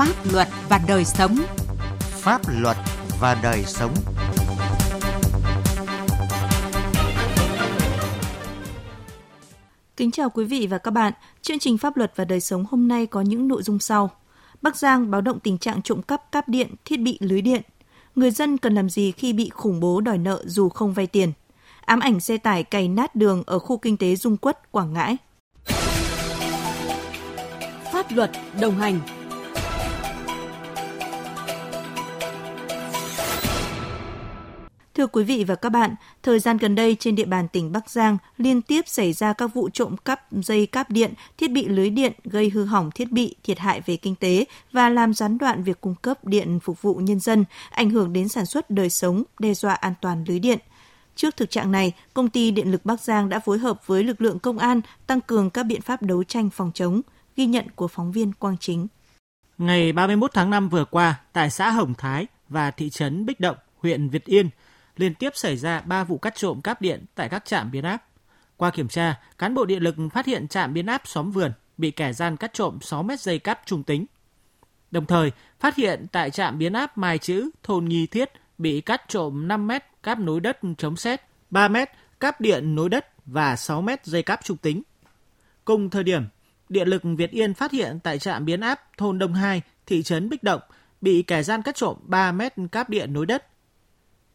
Pháp luật và đời sống. Pháp luật và đời sống. Kính chào quý vị và các bạn. Chương trình Pháp luật và đời sống hôm nay có những nội dung sau. Bắc Giang báo động tình trạng trộm cắp cáp điện, thiết bị lưới điện. Người dân cần làm gì khi bị khủng bố đòi nợ dù không vay tiền? Ám ảnh xe tải cày nát đường ở khu kinh tế Dung Quất, Quảng Ngãi. Pháp luật đồng hành Thưa quý vị và các bạn, thời gian gần đây trên địa bàn tỉnh Bắc Giang liên tiếp xảy ra các vụ trộm cắp dây cáp điện, thiết bị lưới điện gây hư hỏng thiết bị, thiệt hại về kinh tế và làm gián đoạn việc cung cấp điện phục vụ nhân dân, ảnh hưởng đến sản xuất đời sống, đe dọa an toàn lưới điện. Trước thực trạng này, công ty Điện lực Bắc Giang đã phối hợp với lực lượng công an tăng cường các biện pháp đấu tranh phòng chống, ghi nhận của phóng viên Quang Chính. Ngày 31 tháng 5 vừa qua, tại xã Hồng Thái và thị trấn Bích Động, huyện Việt Yên, liên tiếp xảy ra 3 vụ cắt trộm cáp điện tại các trạm biến áp. Qua kiểm tra, cán bộ điện lực phát hiện trạm biến áp xóm vườn bị kẻ gian cắt trộm 6 mét dây cáp trung tính. Đồng thời, phát hiện tại trạm biến áp Mai Chữ, thôn Nghi Thiết bị cắt trộm 5 mét cáp nối đất chống xét, 3 mét cáp điện nối đất và 6 mét dây cáp trung tính. Cùng thời điểm, Điện lực Việt Yên phát hiện tại trạm biến áp thôn Đông 2, thị trấn Bích Động bị kẻ gian cắt trộm 3 mét cáp điện nối đất.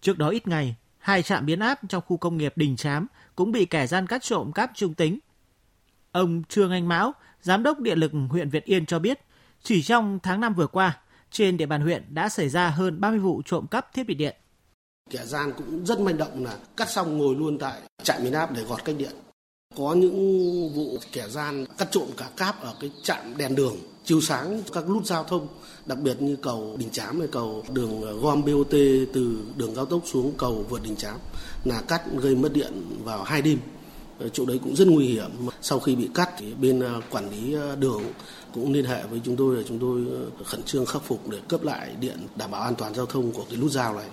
Trước đó ít ngày, hai trạm biến áp trong khu công nghiệp Đình Chám cũng bị kẻ gian cắt trộm cáp trung tính. Ông Trương Anh Mão, Giám đốc Điện lực huyện Việt Yên cho biết, chỉ trong tháng 5 vừa qua, trên địa bàn huyện đã xảy ra hơn 30 vụ trộm cắp thiết bị điện. Kẻ gian cũng rất manh động là cắt xong ngồi luôn tại trạm biến áp để gọt cách điện. Có những vụ kẻ gian cắt trộm cả cáp ở cái trạm đèn đường chiếu sáng các nút giao thông, đặc biệt như cầu Đình Chám hay cầu đường ờ, gom BOT từ đường cao tốc xuống cầu vượt Đình Chám là cắt gây mất điện vào hai đêm. Ờ, chỗ đấy cũng rất nguy hiểm. Sau khi bị cắt thì bên ờ, quản lý đường cũng liên hệ với chúng tôi là chúng tôi khẩn trương khắc phục để cấp lại điện đảm bảo an toàn giao thông của cái nút giao này.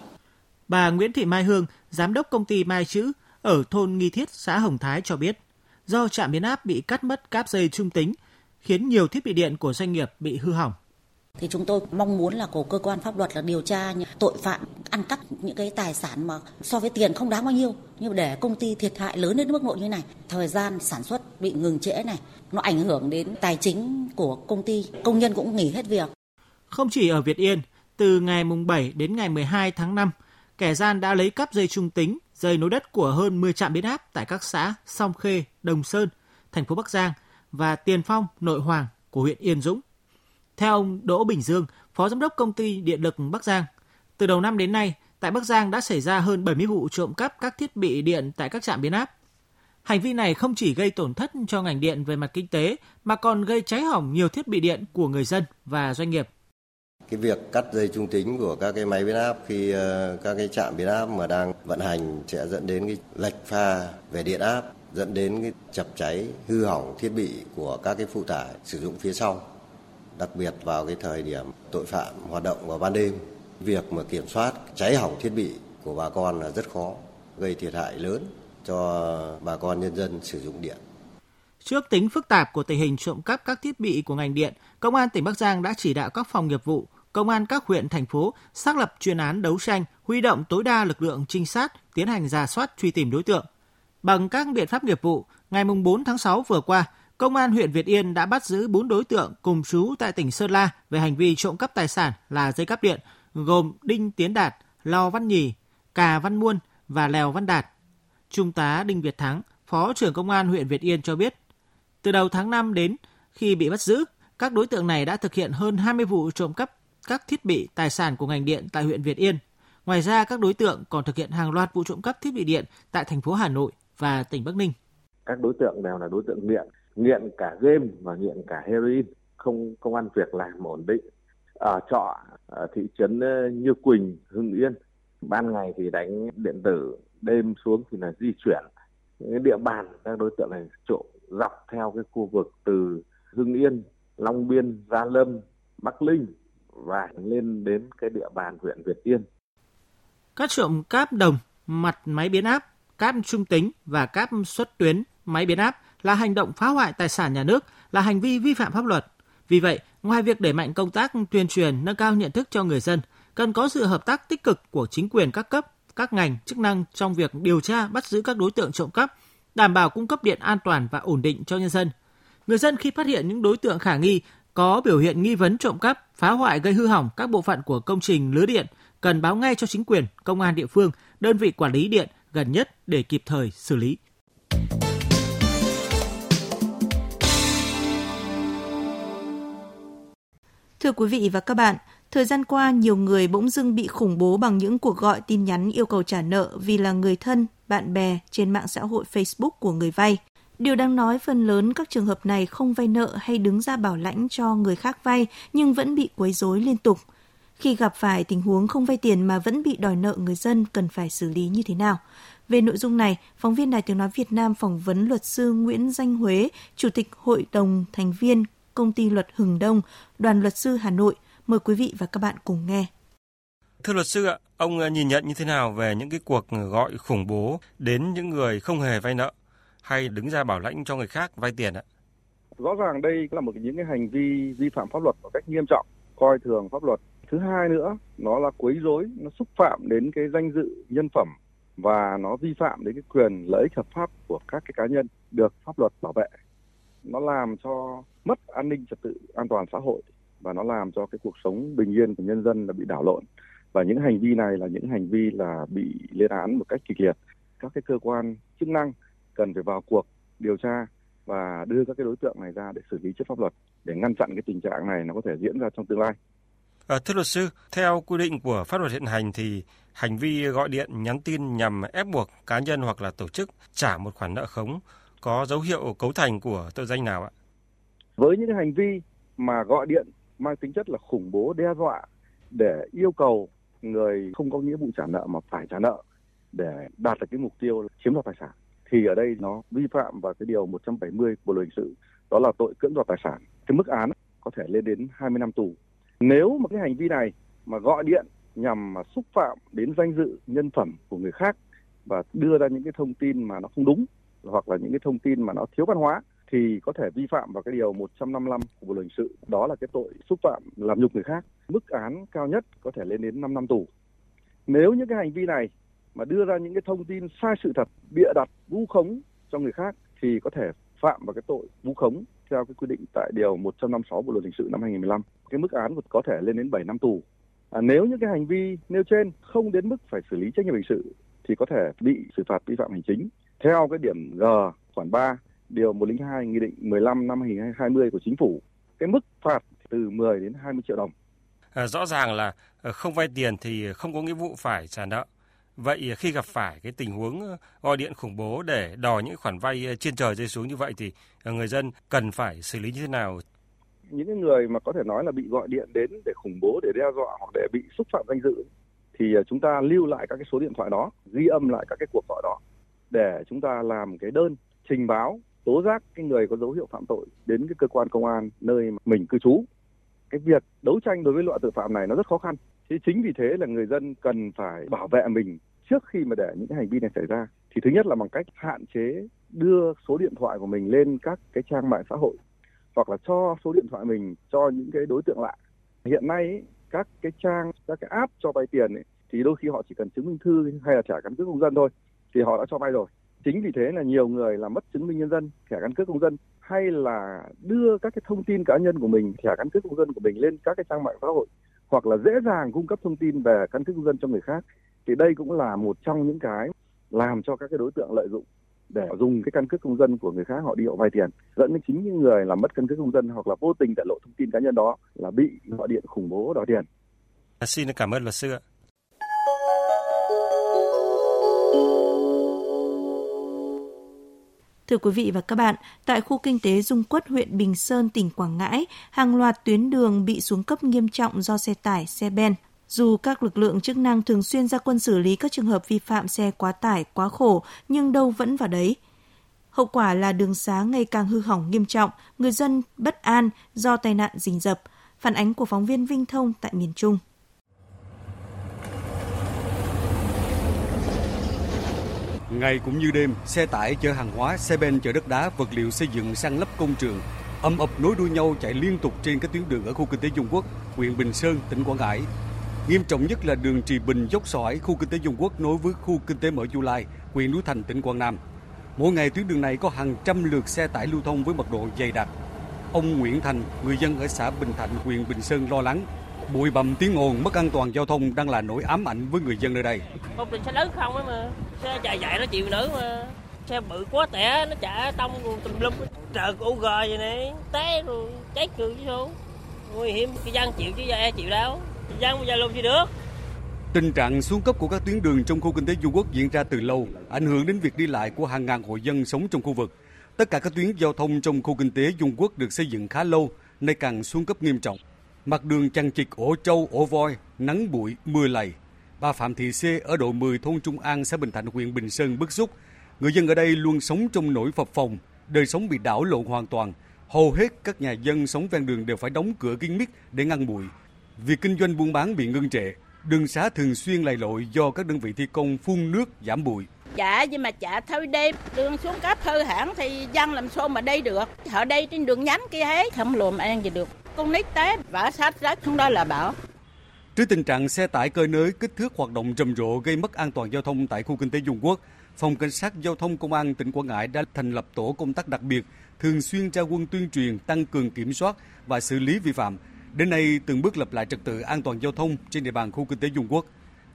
Bà Nguyễn Thị Mai Hương, giám đốc công ty Mai Chữ ở thôn Nghi Thiết, xã Hồng Thái cho biết, do trạm biến áp bị cắt mất cáp dây trung tính, khiến nhiều thiết bị điện của doanh nghiệp bị hư hỏng. Thì chúng tôi mong muốn là của cơ quan pháp luật là điều tra những tội phạm ăn cắp những cái tài sản mà so với tiền không đáng bao nhiêu nhưng để công ty thiệt hại lớn đến mức độ như này, thời gian sản xuất bị ngừng trễ này, nó ảnh hưởng đến tài chính của công ty, công nhân cũng nghỉ hết việc. Không chỉ ở Việt Yên, từ ngày mùng 7 đến ngày 12 tháng 5, kẻ gian đã lấy cắp dây trung tính, dây nối đất của hơn 10 trạm biến áp tại các xã Song Khê, Đồng Sơn, thành phố Bắc Giang và Tiền Phong, Nội Hoàng của huyện Yên Dũng. Theo ông Đỗ Bình Dương, Phó Giám đốc Công ty Điện lực Bắc Giang, từ đầu năm đến nay, tại Bắc Giang đã xảy ra hơn 70 vụ trộm cắp các thiết bị điện tại các trạm biến áp. Hành vi này không chỉ gây tổn thất cho ngành điện về mặt kinh tế, mà còn gây cháy hỏng nhiều thiết bị điện của người dân và doanh nghiệp. Cái việc cắt dây trung tính của các cái máy biến áp khi ờ, các cái trạm biến áp mà đang vận hành sẽ dẫn đến cái lệch pha về điện áp, dẫn đến cái chập cháy, hư hỏng thiết bị của các cái phụ tải sử dụng phía sau. Đặc biệt vào cái thời điểm tội phạm hoạt động vào ban đêm, việc mà kiểm soát cháy hỏng thiết bị của bà con là rất khó, gây thiệt hại lớn cho bà con nhân dân sử dụng điện. Trước tính phức tạp của tình hình trộm cắp các thiết bị của ngành điện, Công an tỉnh Bắc Giang đã chỉ đạo các phòng nghiệp vụ, công an các huyện, thành phố xác lập chuyên án đấu tranh, huy động tối đa lực lượng trinh sát, tiến hành ra soát truy tìm đối tượng. Bằng các biện pháp nghiệp vụ, ngày 4 tháng 6 vừa qua, Công an huyện Việt Yên đã bắt giữ 4 đối tượng cùng trú tại tỉnh Sơn La về hành vi trộm cắp tài sản là dây cáp điện, gồm Đinh Tiến Đạt, Lò Văn Nhì, Cà Văn Muôn và Lèo Văn Đạt. Trung tá Đinh Việt Thắng, Phó trưởng Công an huyện Việt Yên cho biết, từ đầu tháng 5 đến khi bị bắt giữ, các đối tượng này đã thực hiện hơn 20 vụ trộm cắp các thiết bị tài sản của ngành điện tại huyện Việt Yên. Ngoài ra, các đối tượng còn thực hiện hàng loạt vụ trộm cắp thiết bị điện tại thành phố Hà Nội và tỉnh Bắc Ninh. Các đối tượng đều là đối tượng nghiện, nghiện cả game và nghiện cả heroin, không công an việc làm ổn định. Ở trọ ở thị trấn ờ, Như Quỳnh, Hưng Yên, ban ngày thì đánh điện tử, đêm xuống thì là di chuyển. cái địa bàn các đối tượng này trộm dọc theo cái khu vực từ Hưng Yên, Long Biên, Gia Lâm, Bắc Linh và lên đến cái địa bàn huyện Việt Yên. Các trộm cáp đồng, mặt máy biến áp, cáp trung tính và cáp xuất tuyến máy biến áp là hành động phá hoại tài sản nhà nước, là hành vi vi phạm pháp luật. Vì vậy, ngoài việc đẩy mạnh công tác tuyên truyền, nâng cao nhận thức cho người dân, cần có sự hợp tác tích cực của chính quyền các cấp, các ngành chức năng trong việc điều tra, bắt giữ các đối tượng trộm cắp, đảm bảo cung cấp điện an toàn và ổn định cho nhân dân. Người dân khi phát hiện những đối tượng khả nghi có biểu hiện nghi vấn trộm cắp, phá hoại gây hư hỏng các bộ phận của công trình lưới điện, cần báo ngay cho chính quyền, công an địa phương, đơn vị quản lý điện gần nhất để kịp thời xử lý. Thưa quý vị và các bạn, thời gian qua nhiều người bỗng dưng bị khủng bố bằng những cuộc gọi tin nhắn yêu cầu trả nợ vì là người thân, bạn bè trên mạng xã hội Facebook của người vay. Điều đáng nói phần lớn các trường hợp này không vay nợ hay đứng ra bảo lãnh cho người khác vay nhưng vẫn bị quấy rối liên tục. Khi gặp phải tình huống không vay tiền mà vẫn bị đòi nợ người dân cần phải xử lý như thế nào? Về nội dung này, phóng viên Đài Tiếng Nói Việt Nam phỏng vấn luật sư Nguyễn Danh Huế, Chủ tịch Hội đồng thành viên Công ty Luật Hừng Đông, Đoàn Luật sư Hà Nội. Mời quý vị và các bạn cùng nghe. Thưa luật sư ạ, ông nhìn nhận như thế nào về những cái cuộc gọi khủng bố đến những người không hề vay nợ hay đứng ra bảo lãnh cho người khác vay tiền ạ? Rõ ràng đây là một những cái hành vi vi phạm pháp luật một cách nghiêm trọng, coi thường pháp luật. Thứ hai nữa, nó là quấy rối, nó xúc phạm đến cái danh dự nhân phẩm và nó vi phạm đến cái quyền lợi ích hợp pháp của các cái cá nhân được pháp luật bảo vệ. Nó làm cho mất an ninh trật tự an toàn xã hội và nó làm cho cái cuộc sống bình yên của nhân dân là bị đảo lộn và những hành vi này là những hành vi là bị lên án một cách kịch liệt các cái cơ quan chức năng cần phải vào cuộc điều tra và đưa các cái đối tượng này ra để xử lý trước pháp luật để ngăn chặn cái tình trạng này nó có thể diễn ra trong tương lai. À, thưa luật sư, theo quy định của pháp luật hiện hành thì hành vi gọi điện nhắn tin nhằm ép buộc cá nhân hoặc là tổ chức trả một khoản nợ khống có dấu hiệu cấu thành của tội danh nào ạ? Với những hành vi mà gọi điện mang tính chất là khủng bố, đe dọa, để yêu cầu người không có nghĩa vụ trả nợ mà phải trả nợ để đạt được cái mục tiêu chiếm đoạt tài sản, thì ở đây nó vi phạm vào cái điều 170 bộ luật hình sự, đó là tội cưỡng đoạt tài sản cái mức án có thể lên đến 20 năm tù nếu mà cái hành vi này mà gọi điện nhằm mà xúc phạm đến danh dự, nhân phẩm của người khác và đưa ra những cái thông tin mà nó không đúng hoặc là những cái thông tin mà nó thiếu văn hóa thì có thể vi phạm vào cái điều 155 của bộ luật hình sự. Đó là cái tội xúc phạm làm nhục người khác. Mức án cao nhất có thể lên đến 5 năm tù. Nếu những cái hành vi này mà đưa ra những cái thông tin sai sự thật bịa đặt vu khống cho người khác thì có thể phạm vào cái tội vu khống theo cái quy định tại điều 156 bộ luật hình sự năm 2015 cái mức án có thể lên đến 7 năm tù. À, nếu những cái hành vi nêu trên không đến mức phải xử lý trách nhiệm hình sự thì có thể bị xử phạt vi phạm hành chính theo cái điểm G khoản 3 điều 102 nghị định 15 năm 2020 của chính phủ cái mức phạt từ 10 đến 20 triệu đồng. À, rõ ràng là ờ, không vay tiền thì không có nghĩa vụ phải trả nợ. Vậy khi gặp phải cái tình huống ờ, gọi điện khủng bố để đòi những khoản vay ờ, trên trời rơi xuống như vậy thì người dân cần phải xử lý như thế nào? Những người mà có thể nói là bị gọi điện đến để khủng bố, để đe dọa hoặc để bị xúc phạm danh dự thì chúng ta lưu lại các cái số điện thoại đó, ghi âm lại các cái cuộc gọi đó để chúng ta làm cái đơn trình báo tố giác cái người có dấu hiệu phạm tội đến cái cơ quan công an nơi mà mình cư trú. Cái việc đấu tranh đối với loại tội phạm này nó rất khó khăn. Thế chính vì thế là người dân cần phải bảo vệ mình trước khi mà để những hành vi này xảy ra. Thì thứ nhất là bằng cách hạn chế đưa số điện thoại của mình lên các cái trang mạng xã hội hoặc là cho số điện thoại mình cho những cái đối tượng lạ. Hiện nay các cái trang, các cái app cho vay tiền ấy, thì đôi khi họ chỉ cần chứng minh thư hay là trả căn cước công dân thôi thì họ đã cho vay rồi chính vì thế là nhiều người là mất chứng minh nhân dân, thẻ căn cước công dân, hay là đưa các cái thông tin cá nhân của mình, thẻ căn cước công dân của mình lên các cái trang mạng xã hội, hoặc là dễ dàng cung cấp thông tin về căn cước công dân cho người khác, thì đây cũng là một trong những cái làm cho các cái đối tượng lợi dụng để dùng cái căn cước công dân của người khác họ đi họ vay tiền dẫn đến chính những người làm mất căn cước công dân hoặc là vô tình để lộ thông tin cá nhân đó là bị gọi điện khủng bố đòi tiền. À, xin cảm ơn luật sư ạ. Thưa quý vị và các bạn, tại khu kinh tế Dung Quất, huyện Bình Sơn, tỉnh Quảng Ngãi, hàng loạt tuyến đường bị xuống cấp nghiêm trọng do xe tải, xe ben. Dù các lực lượng chức năng thường xuyên ra quân xử lý các trường hợp vi phạm xe quá tải, quá khổ, nhưng đâu vẫn vào đấy. Hậu quả là đường xá ngày càng hư hỏng nghiêm trọng, người dân bất an do tai nạn rình rập. Phản ánh của phóng viên Vinh Thông tại miền Trung. Ngày cũng như đêm, xe tải chở hàng hóa, xe ben chở đất đá, vật liệu xây dựng sang lấp công trường. ầm ập nối đuôi nhau chạy liên tục trên các tuyến đường ở khu kinh tế Dung Quốc, huyện Bình Sơn, tỉnh Quảng Ngãi. Nghiêm trọng nhất là đường Trì Bình dốc sỏi khu kinh tế Dung Quốc nối với khu kinh tế Mở Du Lai, huyện Núi Thành, tỉnh Quảng Nam. Mỗi ngày tuyến đường này có hàng trăm lượt xe tải lưu thông với mật độ dày đặc. Ông Nguyễn Thành, người dân ở xã Bình Thạnh, huyện Bình Sơn lo lắng. Bụi bặm tiếng ồn mất an toàn giao thông đang là nỗi ám ảnh với người dân nơi đây. Công trình xe lớn không ấy mà, xe chạy chạy nó chịu nữa mà xe bự quá tẻ nó chạy tông tùm lum trời u gờ vậy này té rồi chết rồi chứ sao nguy hiểm cái dân chịu chứ ai chịu đâu dân bây giờ luôn chứ được Tình trạng xuống cấp của các tuyến đường trong khu kinh tế Dung Quốc diễn ra từ lâu, ảnh hưởng đến việc đi lại của hàng ngàn hộ dân sống trong khu vực. Tất cả các tuyến giao thông trong khu kinh tế Dung Quốc được xây dựng khá lâu, nay càng xuống cấp nghiêm trọng. Mặt đường chằng chịt ổ trâu, ổ voi, nắng bụi, mưa lầy. Bà Phạm Thị C ở độ 10 thôn Trung An, xã Bình Thạnh, huyện Bình Sơn bức xúc. Người dân ở đây luôn sống trong nỗi phập phồng, đời sống bị đảo lộn hoàn toàn. Hầu hết các nhà dân sống ven đường đều phải đóng cửa kín mít để ngăn bụi. Việc kinh doanh buôn bán bị ngưng trệ, đường xá thường xuyên lầy lội do các đơn vị thi công phun nước giảm bụi. Dạ, nhưng mà chả thôi đêm, đường xuống cấp hư hỏng thì dân làm sao mà đi được. Ở đây trên đường nhánh kia hết, không lùm an gì được. Con nít té, vả sát rách, không đó là bảo. Trước tình trạng xe tải cơi nới kích thước hoạt động rầm rộ gây mất an toàn giao thông tại khu kinh tế Dung Quốc, Phòng Cảnh sát Giao thông Công an tỉnh Quảng Ngãi đã thành lập tổ công tác đặc biệt, thường xuyên tra quân tuyên truyền, tăng cường kiểm soát và xử lý vi phạm. Đến nay, từng bước lập lại trật tự an toàn giao thông trên địa bàn khu kinh tế Dung Quốc.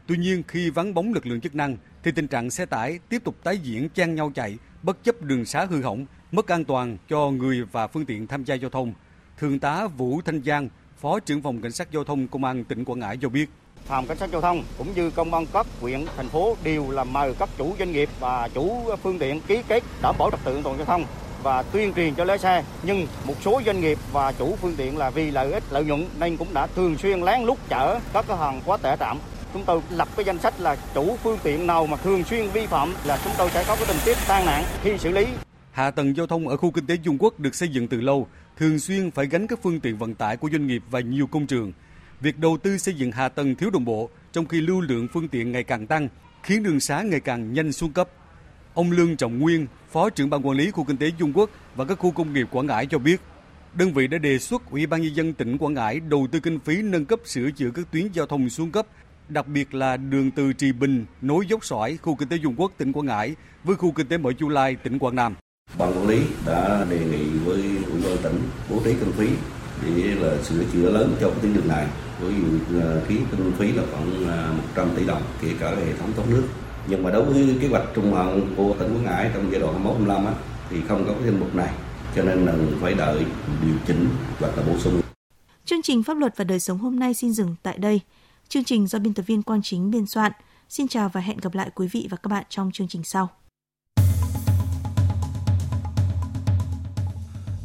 Tuy nhiên, khi vắng bóng lực lượng chức năng, thì tình trạng xe tải tiếp tục tái diễn chen nhau chạy, bất chấp đường xá hư hỏng, mất an toàn cho người và phương tiện tham gia giao thông. Thượng tá Vũ Thanh Giang, Phó trưởng phòng Cảnh sát Giao thông Công an tỉnh Quảng Ngãi cho biết. Phòng Cảnh sát Giao thông cũng như công an cấp huyện, thành phố đều là mời các chủ doanh nghiệp và chủ phương tiện ký kết đảm bảo trật tự an toàn giao thông và tuyên truyền cho lái xe. Nhưng một số doanh nghiệp và chủ phương tiện là vì lợi ích lợi nhuận nên cũng đã thường xuyên lén lút chở các cái hàng quá tải trạm. Chúng tôi lập cái danh sách là chủ phương tiện nào mà thường xuyên vi phạm là chúng tôi sẽ có cái tình tiết tai nạn khi xử lý. Hạ tầng giao thông ở khu kinh tế Dung Quốc được xây dựng từ lâu, thường xuyên phải gánh các phương tiện vận tải của doanh nghiệp và nhiều công trường. Việc đầu tư xây dựng hạ tầng thiếu đồng bộ, trong khi lưu lượng phương tiện ngày càng tăng, khiến đường xá ngày càng nhanh xuống cấp. Ông Lương Trọng Nguyên, Phó trưởng ban quản lý khu kinh tế Dung Quốc và các khu công nghiệp Quảng Ngãi cho biết, đơn vị đã đề xuất Ủy ban nhân dân tỉnh Quảng Ngãi đầu tư kinh phí nâng cấp sửa chữa các tuyến giao thông xuống cấp, đặc biệt là đường từ Trì Bình nối dốc sỏi khu kinh tế Dung Quốc tỉnh Quảng Ngãi với khu kinh tế Mở Chu Lai tỉnh Quảng Nam. Ban quản lý đã đề nghị với Ủy ban tỉnh bố trí kinh phí để là sửa chữa lớn cho cái tuyến đường này với phí à, kinh phí là khoảng à, 100 tỷ đồng, kể cả hệ thống thoát nước nhưng mà đối với kế hoạch trung hạn của tỉnh Quảng Ngãi trong giai đoạn 21 25 á, thì không có cái danh mục này cho nên là phải đợi điều chỉnh hoặc là bổ sung. Chương trình pháp luật và đời sống hôm nay xin dừng tại đây. Chương trình do biên tập viên Quang Chính biên soạn. Xin chào và hẹn gặp lại quý vị và các bạn trong chương trình sau.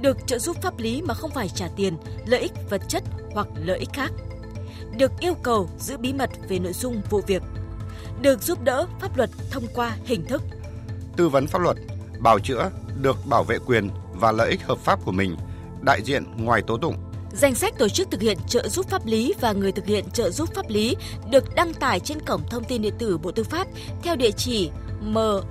được trợ giúp pháp lý mà không phải trả tiền, lợi ích vật chất hoặc lợi ích khác. Được yêu cầu giữ bí mật về nội dung vụ việc. Được giúp đỡ pháp luật thông qua hình thức tư vấn pháp luật, bào chữa, được bảo vệ quyền và lợi ích hợp pháp của mình, đại diện ngoài tố tụng. Danh sách tổ chức thực hiện trợ giúp pháp lý và người thực hiện trợ giúp pháp lý được đăng tải trên cổng thông tin điện tử Bộ Tư pháp theo địa chỉ moz.gov.vn,